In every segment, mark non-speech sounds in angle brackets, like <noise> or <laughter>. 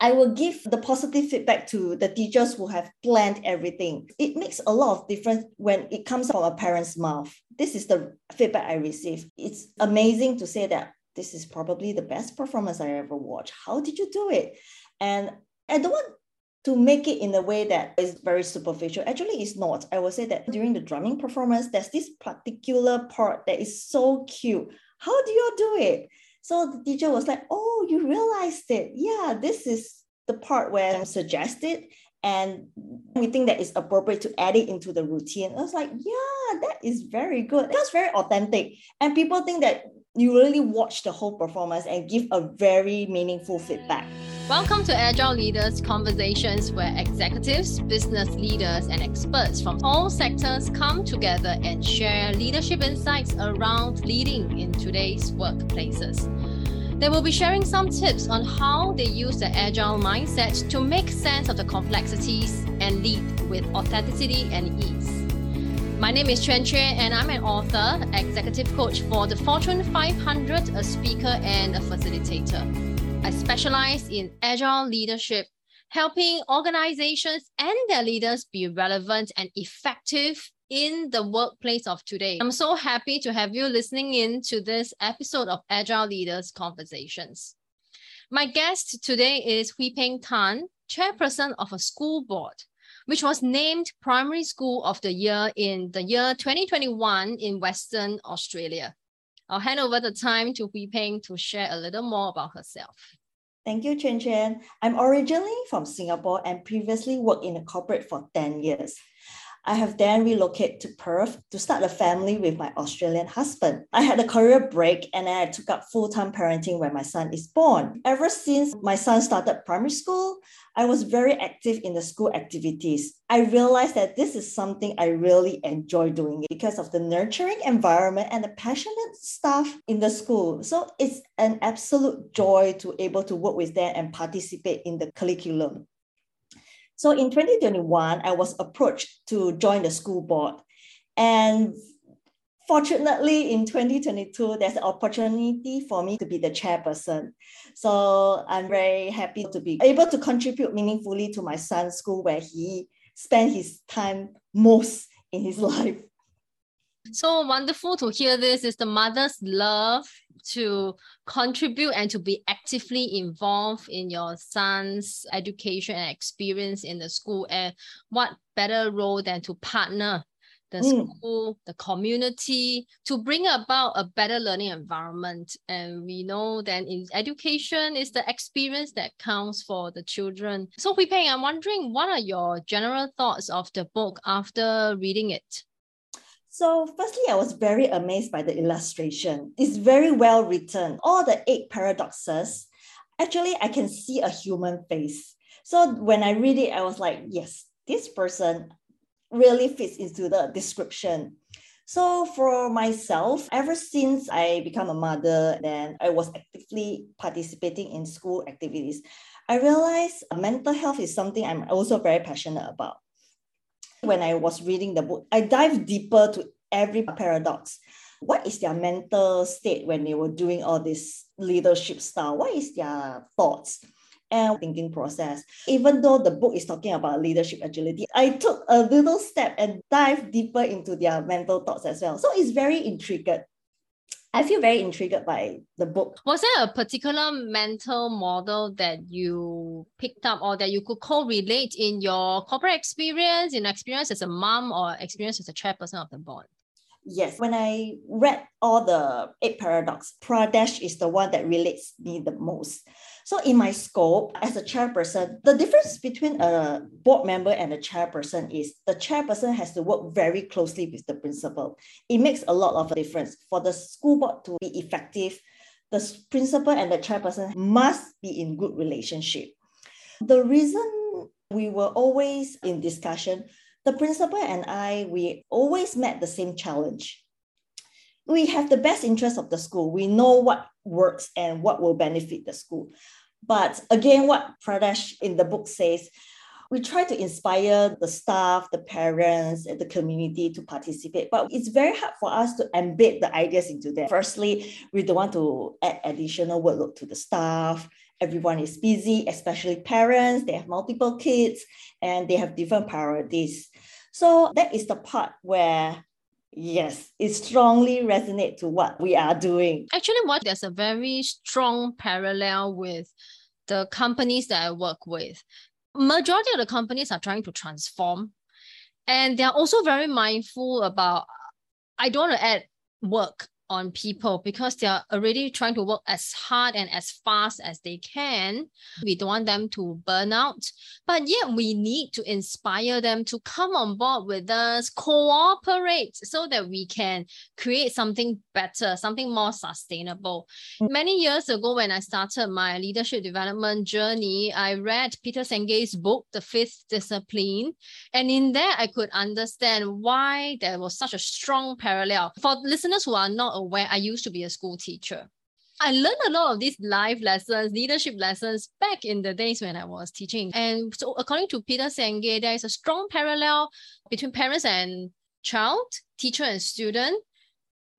I will give the positive feedback to the teachers who have planned everything. It makes a lot of difference when it comes from a parent's mouth. This is the feedback I receive. It's amazing to say that this is probably the best performance I ever watched. How did you do it? And I don't want to make it in a way that is very superficial. Actually, it's not. I will say that during the drumming performance, there's this particular part that is so cute. How do you do it? So the teacher was like, Oh, you realized it. Yeah, this is the part where I suggested. And we think that it's appropriate to add it into the routine. I was like, yeah, that is very good. That's very authentic. And people think that you really watch the whole performance and give a very meaningful feedback. Welcome to Agile Leaders Conversations, where executives, business leaders, and experts from all sectors come together and share leadership insights around leading in today's workplaces. They will be sharing some tips on how they use the agile mindset to make sense of the complexities and lead with authenticity and ease. My name is Chuen Chuen, and I'm an author, executive coach for the Fortune 500, a speaker, and a facilitator. I specialize in agile leadership, helping organizations and their leaders be relevant and effective in the workplace of today. I'm so happy to have you listening in to this episode of Agile Leaders Conversations. My guest today is Hwee Peng Tan, chairperson of a school board which was named Primary School of the Year in the year 2021 in Western Australia. I'll hand over the time to Hwee Peng to share a little more about herself. Thank you, Chuen Chuen. I'm originally from Singapore and previously worked in a corporate for 10 years. I have then relocated to Perth to start a family with my Australian husband. I had a career break and I took up full time parenting when my son is born. Ever since my son started primary school, I was very active in the school activities. I realized that this is something I really enjoy doing because of the nurturing environment and the passionate staff in the school. So it's an absolute joy to able to work with them and participate in the curriculum. So in 2021, I was approached to join the school board. And fortunately, in 2022, there's an opportunity for me to be the chairperson. So I'm very happy to be able to contribute meaningfully to my son's school where he spent his time most in his <laughs> life. So wonderful to hear this is the mother's love to contribute and to be actively involved in your son's education and experience in the school. And what better role than to partner the mm. school, the community to bring about a better learning environment. And we know that in education is the experience that counts for the children. So Hwee Peng, I'm wondering what are your general thoughts of the book after reading it? So, firstly, I was very amazed by the illustration. It's very well written. All the eight paradoxes, actually, I can see a human face. So, when I read it, I was like, yes, this person really fits into the description. So for myself, ever since I become a mother, then I was actively participating in school activities. I realized mental health is something I'm also very passionate about when I was reading the book, I dive deeper to every paradox. What is their mental state when they were doing all this leadership style? What is their thoughts? and thinking process. Even though the book is talking about leadership agility, I took a little step and dive deeper into their mental thoughts as well. So it's very intrigued. I feel very intrigued by the book. Was there a particular mental model that you picked up or that you could co-relate in your corporate experience, in experience as a mom or experience as a chairperson of the board? Yes, when I read all the eight paradox, Pradesh is the one that relates me the most. So in my scope as a chairperson, the difference between a board member and a chairperson is the chairperson has to work very closely with the principal. It makes a lot of difference. For the school board to be effective, the principal and the chairperson must be in good relationship. The reason we were always in discussion, the principal and I, we always met the same challenge we have the best interest of the school. We know what works and what will benefit the school. But again, what Pradesh in the book says, we try to inspire the staff, the parents, and the community to participate. But it's very hard for us to embed the ideas into them. Firstly, we don't want to add additional workload to the staff. everyone is busy, especially parents, they have multiple kids and they have different priorities. So that is the part where yes, it strongly resonates to what we are doing. Actually, what there's a very strong parallel with the companies that I work with. Majority of the companies are trying to transform and they're also very mindful about I don't want to add work on people because they are already trying to work as hard and as fast as they can. We don't want them to burn out, but yet we need to inspire them to come on board with us, cooperate so that we can create something better, something more sustainable. Many years ago, when I started my leadership development journey, I read Peter Senge's book, The Fifth Discipline. And in there, I could understand why there was such a strong parallel. For listeners who are not aware, I used to be a school teacher. I learned a lot of these life lessons, leadership lessons back in the days when I was teaching. And so, according to Peter Senge, there is a strong parallel between parents and child, teacher and student,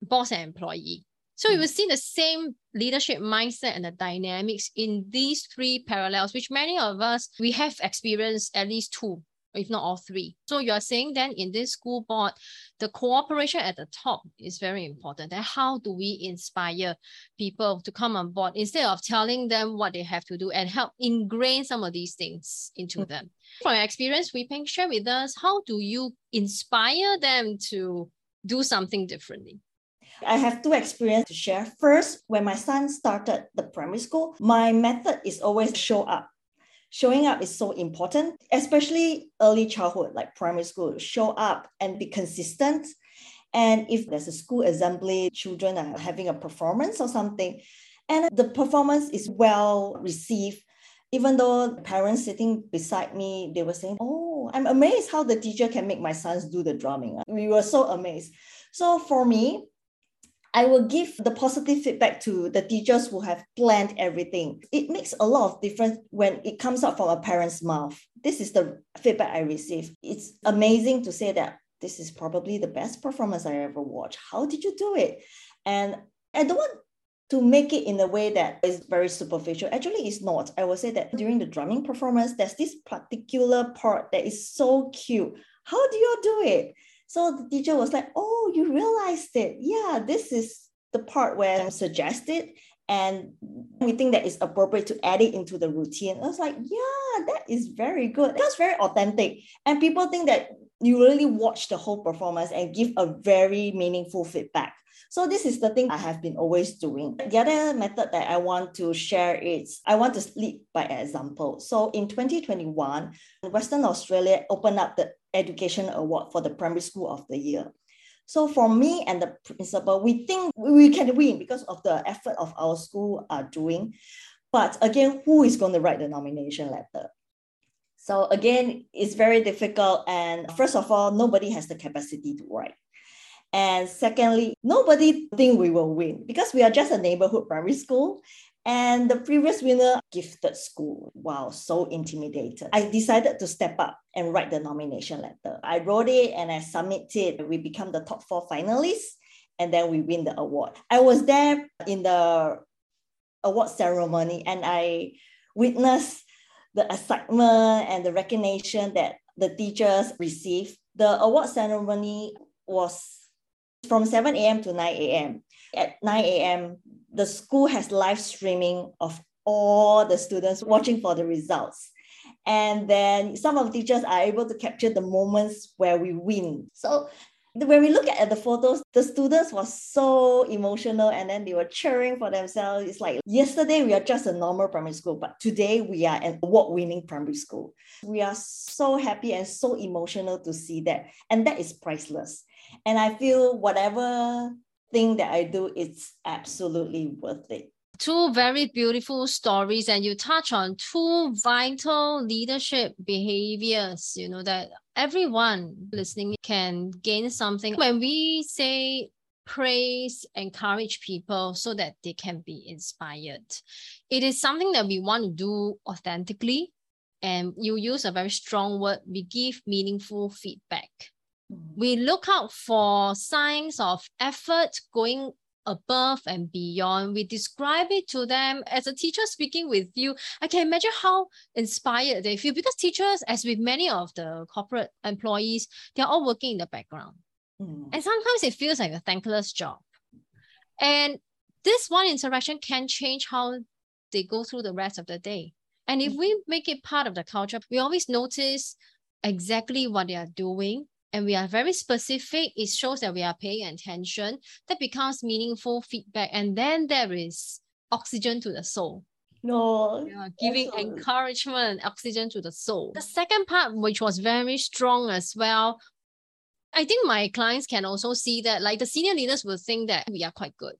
boss and employee. So you will see the same leadership mindset and the dynamics in these three parallels, which many of us we have experienced at least two if not all three. So you're saying then in this school board, the cooperation at the top is very important. And how do we inspire people to come on board instead of telling them what they have to do and help ingrain some of these things into them? From your experience, Hwee Peng, share with us, how do you inspire them to do something differently? I have two experiences to share. First, when my son started the primary school, my method is always show up showing up is so important, especially early childhood, like primary school. Show up and be consistent. And if there's a school assembly, children are having a performance or something, and the performance is well received, even though parents sitting beside me, they were saying, Oh, I'm amazed how the teacher can make my sons do the drumming. We were so amazed. So for me, I will give the positive feedback to the teachers who have planned everything. It makes a lot of difference when it comes out from a parent's mouth. This is the feedback I receive. It's amazing to say that this is probably the best performance I ever watched. How did you do it? And I don't want to make it in a way that is very superficial. Actually, it's not. I will say that during the drumming performance, there's this particular part that is so cute. How do you do it? So the teacher was like, oh, you realized it. Yeah, this is the part where I suggested and we think that it's appropriate to add it into the routine. I was like, yeah, that is very good. That's very authentic. And people think that you really watch the whole performance and give a very meaningful feedback. So this is the thing I have been always doing. The other method that I want to share is I want to lead by example. So in 2021, Western Australia opened up the Education Award for the Primary School of the Year. So for me and the principal, we think we can win because of the effort of our school are doing. But again, who is going to write the nomination letter? So again, it's very difficult. And first of all, nobody has the capacity to write. And secondly, nobody think we will win because we are just a neighborhood primary school. And the previous winner gifted school. Wow, so intimidated. I decided to step up and write the nomination letter. I wrote it and I submitted. We become the top four finalists and then we win the award. I was there in the award ceremony and I witnessed the excitement and the recognition that the teachers received. The award ceremony was from 7 a.m. to 9 a.m. At 9 a.m., the school has live streaming of all the students watching for the results. And then some of the teachers are able to capture the moments where we win. So when we look at the photos, the students were so emotional and then they were cheering for themselves. It's like yesterday we are just a normal primary school, but today we are an award-winning primary school. We are so happy and so emotional to see that. And that is priceless. And I feel whatever thing that I do, it's absolutely worth it. Two very beautiful stories, and you touch on two vital leadership behaviors, you know, that everyone listening can gain something. When we say praise, encourage people so that they can be inspired, it is something that we want to do authentically. And you use a very strong word, we give meaningful feedback we look out for signs of effort going above and beyond. We describe it to them as a teacher speaking with you. I can imagine how inspired they feel because teachers, as with many of the corporate employees, they're all working in the background. Mm. And sometimes it feels like a thankless job. And this one interaction can change how they go through the rest of the day. And if mm. we make it part of the culture, we always notice exactly what they are doing and we are very specific, it shows that we are paying attention. That becomes meaningful feedback. And then there is oxygen to the soul. No, yeah, giving absolutely. encouragement, oxygen to the soul. The second part, which was very strong as well, I think my clients can also see that, like the senior leaders will think that we are quite good.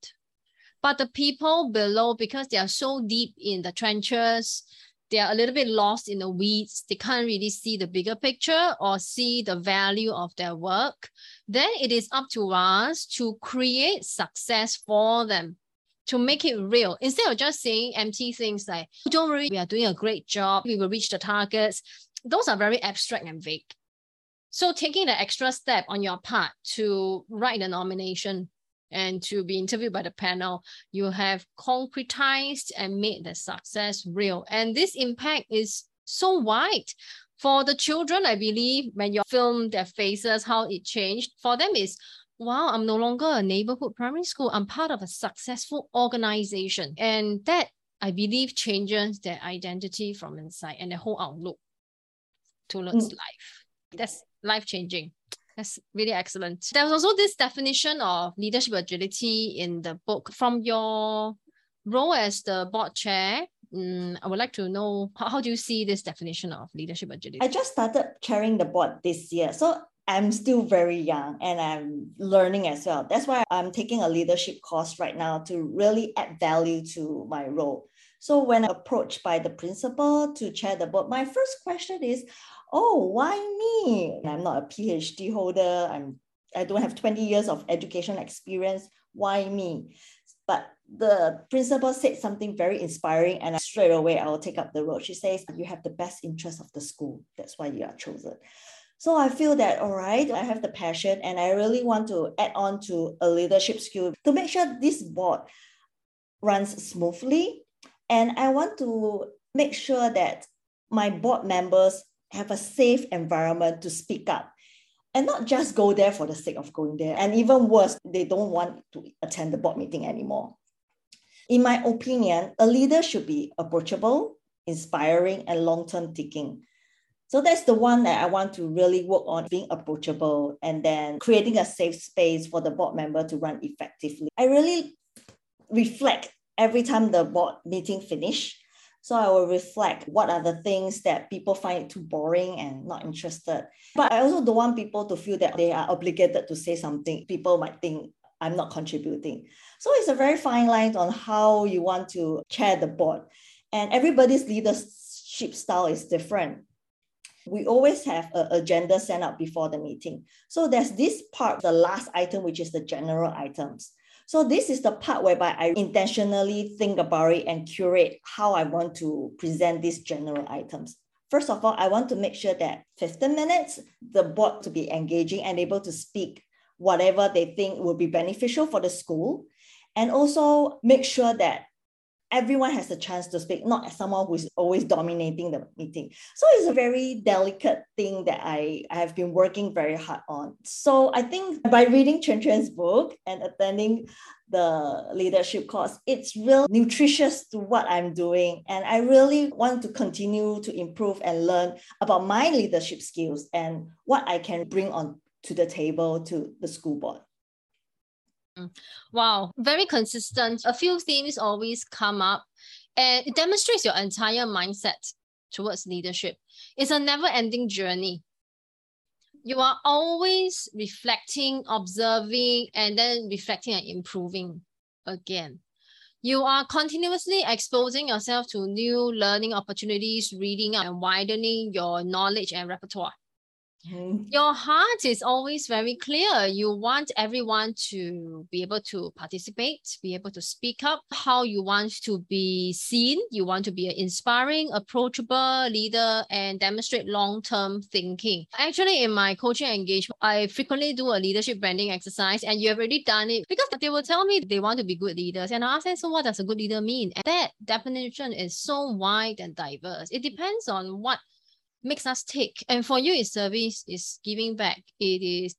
But the people below, because they are so deep in the trenches, they are a little bit lost in the weeds. They can't really see the bigger picture or see the value of their work. Then it is up to us to create success for them, to make it real. Instead of just saying empty things like, don't worry, we are doing a great job, we will reach the targets. Those are very abstract and vague. So taking the extra step on your part to write the nomination and to be interviewed by the panel, you have concretized and made the success real. And this impact is so wide. For the children, I believe when you film their faces, how it changed, for them is wow, I'm no longer a neighborhood primary school. I'm part of a successful organization. And that I believe changes their identity from inside and their whole outlook towards mm. life. That's life changing. That's really excellent. There's also this definition of leadership agility in the book. From your role as the board chair, um, I would like to know how, how do you see this definition of leadership agility? I just started chairing the board this year. So I'm still very young and I'm learning as well. That's why I'm taking a leadership course right now to really add value to my role. So when approached by the principal to chair the board, my first question is, oh, why me? I'm not a PhD holder. I'm I don't have 20 years of education experience. Why me? But the principal said something very inspiring, and straight away I will take up the role. She says, You have the best interest of the school. That's why you are chosen. So I feel that, all right, I have the passion and I really want to add on to a leadership skill to make sure this board runs smoothly. And I want to make sure that my board members have a safe environment to speak up and not just go there for the sake of going there. And even worse, they don't want to attend the board meeting anymore. In my opinion, a leader should be approachable, inspiring, and long term thinking. So that's the one that I want to really work on being approachable and then creating a safe space for the board member to run effectively. I really reflect every time the board meeting finish so I will reflect what are the things that people find too boring and not interested. But I also don't want people to feel that they are obligated to say something. People might think I'm not contributing. So it's a very fine line on how you want to chair the board. And everybody's leadership style is different. We always have an agenda sent out before the meeting. So there's this part, the last item, which is the general items. So this is the part whereby I intentionally think about it and curate how I want to present these general items. First of all, I want to make sure that 15 minutes, the board to be engaging and able to speak whatever they think will be beneficial for the school. And also make sure that everyone has a chance to speak, not as someone who's always dominating the meeting. So it's a very delicate thing that I, I have been working very hard on. So I think by reading Chuen Chuen's book and attending the leadership course, it's real nutritious to what I'm doing. And I really want to continue to improve and learn about my leadership skills and what I can bring on to the table to the school board. Mm. Wow, very consistent. A few themes always come up, and it demonstrates your entire mindset towards leadership. It's a never ending journey. You are always reflecting, observing, and then reflecting and improving again. You are continuously exposing yourself to new learning opportunities, reading and widening your knowledge and repertoire. Mm-hmm. Your heart is always very clear. You want everyone to be able to participate, be able to speak up, how you want to be seen. You want to be an inspiring, approachable leader and demonstrate long term thinking. Actually, in my coaching engagement, I frequently do a leadership branding exercise, and you have already done it because they will tell me they want to be good leaders. And I ask them, so what does a good leader mean? And that definition is so wide and diverse. It depends on what makes us tick. And for you, it's service, is giving back. It is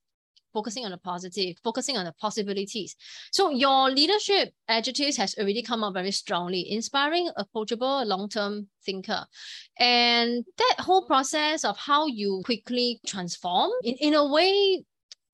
focusing on the positive, focusing on the possibilities. So your leadership adjectives has already come up very strongly, inspiring, approachable, long-term thinker. And that whole process of how you quickly transform in, in a way,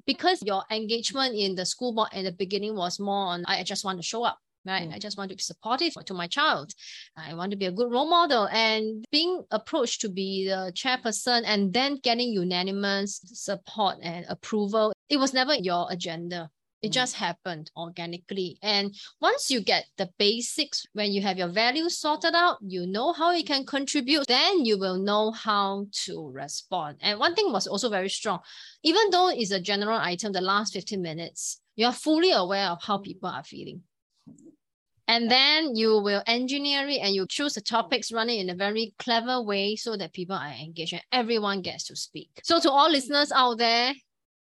because your engagement in the school board at the beginning was more on, I just want to show up right? Mm. I just want to be supportive to my child. I want to be a good role model and being approached to be the chairperson and then getting unanimous support and approval. It was never your agenda. It mm. just happened organically. And once you get the basics, when you have your values sorted out, you know how you can contribute, then you will know how to respond. And one thing was also very strong. Even though it's a general item, the last 15 minutes, you're fully aware of how people are feeling. And then you will engineer it and you choose the topics, run it in a very clever way so that people are engaged and everyone gets to speak. So to all listeners out there,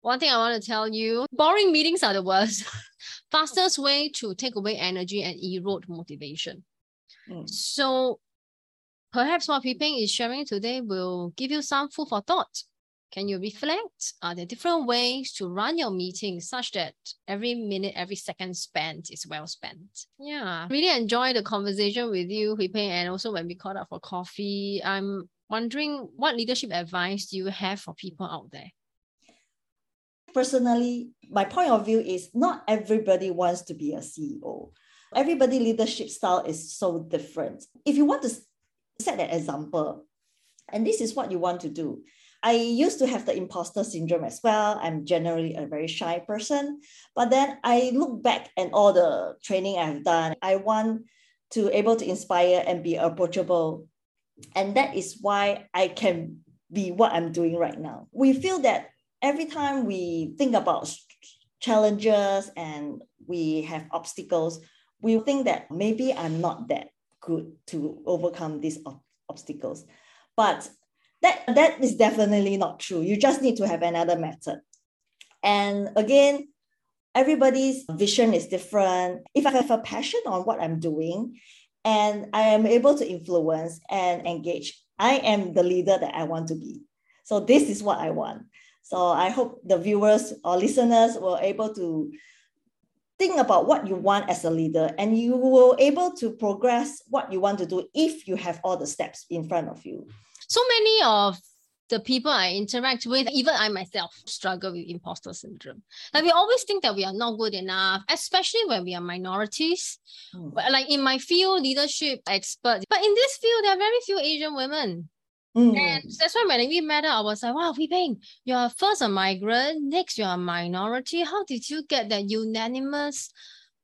one thing I want to tell you, boring meetings are the worst. <laughs> Fastest way to take away energy and erode motivation. Mm. So perhaps what Hwee is sharing today will give you some food for thought. Can you reflect? Are there different ways to run your meeting such that every minute, every second spent is well spent? Yeah, really enjoy the conversation with you, Hwee Peng, and also when we caught up for coffee. I'm wondering what leadership advice do you have for people out there? Personally, my point of view is not everybody wants to be a CEO. Everybody leadership style is so different. If you want to set an example, and this is what you want to do, I used to have the imposter syndrome as well. I'm generally a very shy person. But then I look back at all the training I've done. I want to able to inspire and be approachable. And that is why I can be what I'm doing right now. We feel that every time we think about challenges and we have obstacles, we think that maybe I'm not that good to overcome these obstacles. But that that is definitely not true. You just need to have another method. And again everybody's vision is different. If i have a passion on what i'm doing and i am able to influence and engage i am the leader that i want to be. So this is what i want. So i hope the viewers or listeners were able to think about what you want as a leader and you will able to progress what you want to do if you have all the steps in front of you so many of the people I interact with, even I myself struggle with imposter syndrome. Like we always think that we are not good enough, especially when we are minorities. Mm. Like in my field, leadership expert. But in this field, there are very few Asian women. Mm. And that's why when we met, I was like, wow, Hwee you're first a migrant, next you're a minority. How did you get that unanimous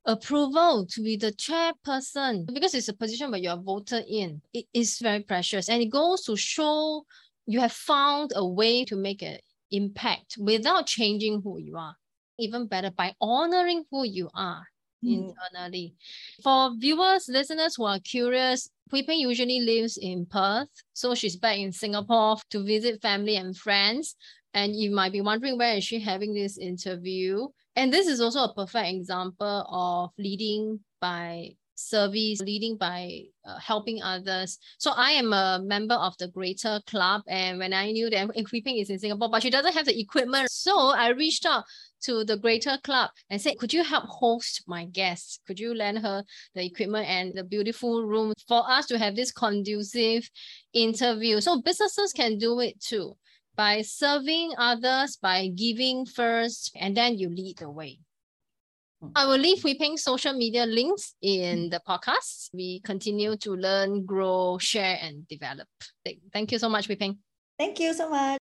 approval to be the chairperson because it's a position where you're voted in. It is very precious and it goes to show you have found a way to make an impact without changing who you are. Even better by honoring who you are mm. internally. For viewers, listeners who are curious, Hwee Peng usually lives in Perth. So she's back in Singapore to visit family and friends. And you might be wondering where is she having this interview? And this is also a perfect example of leading by service, leading by uh, helping others. So I am a member of the Greater Club. And when I knew that Hui Peng is in Singapore, but she doesn't have the equipment. So I reached out to the Greater Club and said, could you help host my guests? Could you lend her the equipment and the beautiful room for us to have this conducive interview? So businesses can do it too by serving others, by giving first, and then you lead the way. Hmm. I will leave Peng's social media links in hmm. the podcast. We continue to learn, grow, share, and develop. Thank you so much, Peng. Thank you so much.